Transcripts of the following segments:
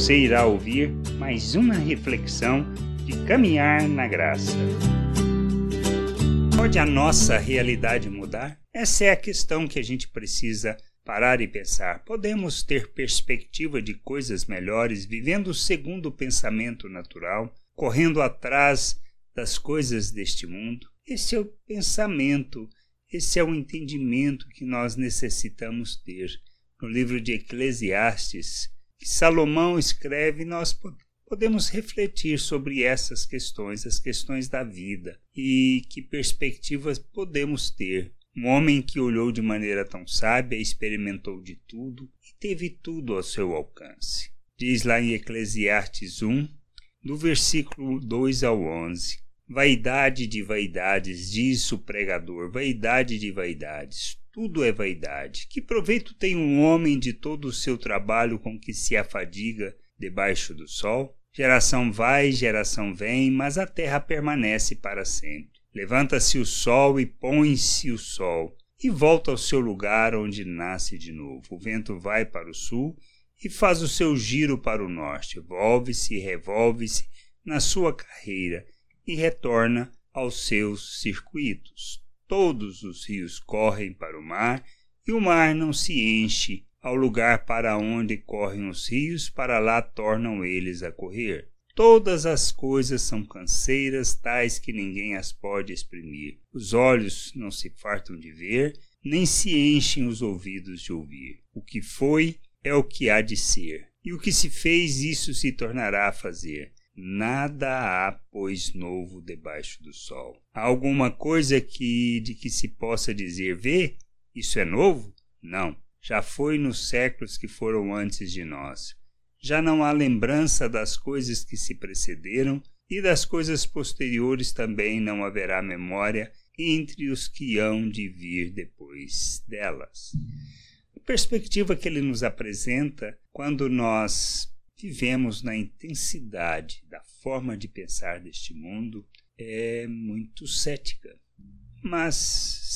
Você irá ouvir mais uma reflexão de caminhar na graça. Pode a nossa realidade mudar? Essa é a questão que a gente precisa parar e pensar. Podemos ter perspectiva de coisas melhores vivendo segundo o pensamento natural, correndo atrás das coisas deste mundo? Esse é o pensamento, esse é o entendimento que nós necessitamos ter. No livro de Eclesiastes, que Salomão escreve, nós podemos refletir sobre essas questões, as questões da vida e que perspectivas podemos ter. Um homem que olhou de maneira tão sábia, experimentou de tudo e teve tudo ao seu alcance. Diz lá em Eclesiastes 1, do versículo 2 ao 11: Vaidade de vaidades, diz o pregador, vaidade de vaidades tudo é vaidade. Que proveito tem um homem de todo o seu trabalho com que se afadiga debaixo do sol? Geração vai, geração vem, mas a terra permanece para sempre. Levanta-se o sol e põe-se o sol, e volta ao seu lugar onde nasce de novo. O vento vai para o sul e faz o seu giro para o norte, volve-se e revolve-se na sua carreira e retorna aos seus circuitos todos os rios correm para o mar, e o mar não se enche ao lugar para onde correm os rios, para lá tornam eles a correr. Todas as coisas são canseiras, tais que ninguém as pode exprimir. Os olhos não se fartam de ver, nem se enchem os ouvidos de ouvir. O que foi é o que há de ser, e o que se fez, isso se tornará a fazer. Nada há, pois, novo debaixo do sol. Há alguma coisa que de que se possa dizer, vê, isso é novo? Não, já foi nos séculos que foram antes de nós. Já não há lembrança das coisas que se precederam, e das coisas posteriores também não haverá memória entre os que hão de vir depois delas. A perspectiva que ele nos apresenta quando nós vivemos na intensidade da forma de pensar deste mundo é muito cética. Mas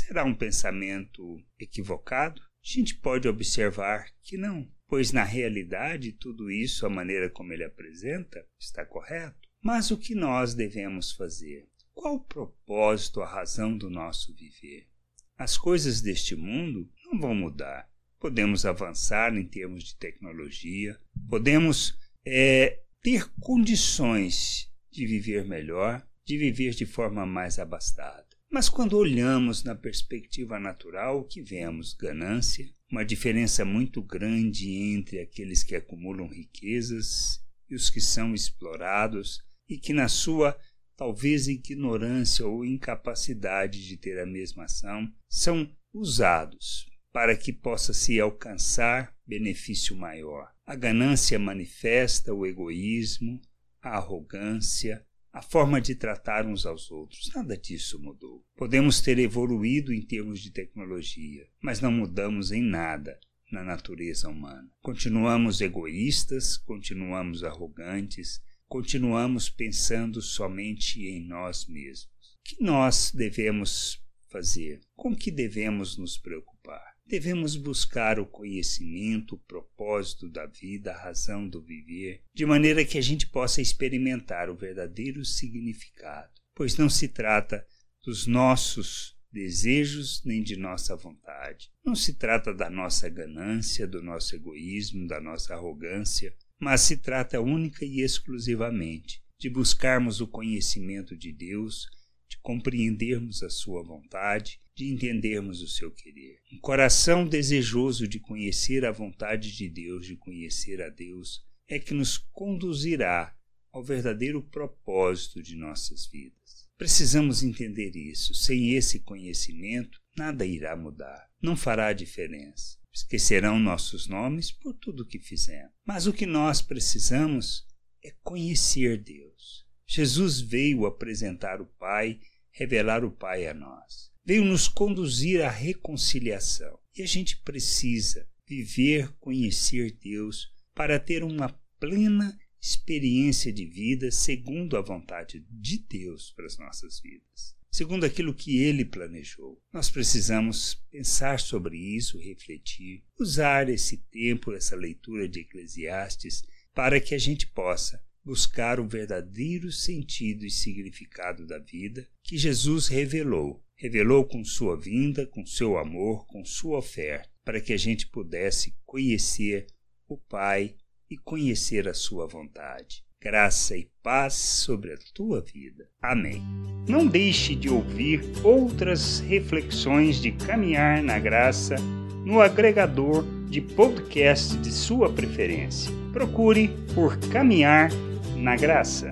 será um pensamento equivocado? A gente pode observar que não, pois na realidade tudo isso, a maneira como ele apresenta, está correto. Mas o que nós devemos fazer? Qual o propósito, a razão do nosso viver? As coisas deste mundo não vão mudar podemos avançar em termos de tecnologia, podemos é, ter condições de viver melhor, de viver de forma mais abastada. Mas quando olhamos na perspectiva natural, o que vemos? Ganância, uma diferença muito grande entre aqueles que acumulam riquezas e os que são explorados e que, na sua talvez ignorância ou incapacidade de ter a mesma ação, são usados para que possa se alcançar benefício maior. A ganância manifesta o egoísmo, a arrogância, a forma de tratar uns aos outros. Nada disso mudou. Podemos ter evoluído em termos de tecnologia, mas não mudamos em nada na natureza humana. Continuamos egoístas, continuamos arrogantes, continuamos pensando somente em nós mesmos. O que nós devemos fazer? Com que devemos nos Devemos buscar o conhecimento, o propósito da vida, a razão do viver, de maneira que a gente possa experimentar o verdadeiro significado, pois não se trata dos nossos desejos nem de nossa vontade. Não se trata da nossa ganância, do nosso egoísmo, da nossa arrogância, mas se trata única e exclusivamente de buscarmos o conhecimento de Deus de compreendermos a sua vontade, de entendermos o seu querer. Um coração desejoso de conhecer a vontade de Deus, de conhecer a Deus, é que nos conduzirá ao verdadeiro propósito de nossas vidas. Precisamos entender isso. Sem esse conhecimento, nada irá mudar, não fará diferença. Esquecerão nossos nomes por tudo o que fizemos. Mas o que nós precisamos é conhecer Deus Jesus veio apresentar o Pai, revelar o Pai a nós. Veio nos conduzir à reconciliação. E a gente precisa viver, conhecer Deus para ter uma plena experiência de vida segundo a vontade de Deus para as nossas vidas, segundo aquilo que Ele planejou. Nós precisamos pensar sobre isso, refletir, usar esse tempo, essa leitura de Eclesiastes para que a gente possa buscar o verdadeiro sentido e significado da vida que Jesus revelou. Revelou com sua vinda, com seu amor, com sua oferta, para que a gente pudesse conhecer o Pai e conhecer a sua vontade. Graça e paz sobre a tua vida. Amém. Não deixe de ouvir outras reflexões de caminhar na graça no agregador de podcast de sua preferência. Procure por Caminhar na Graça.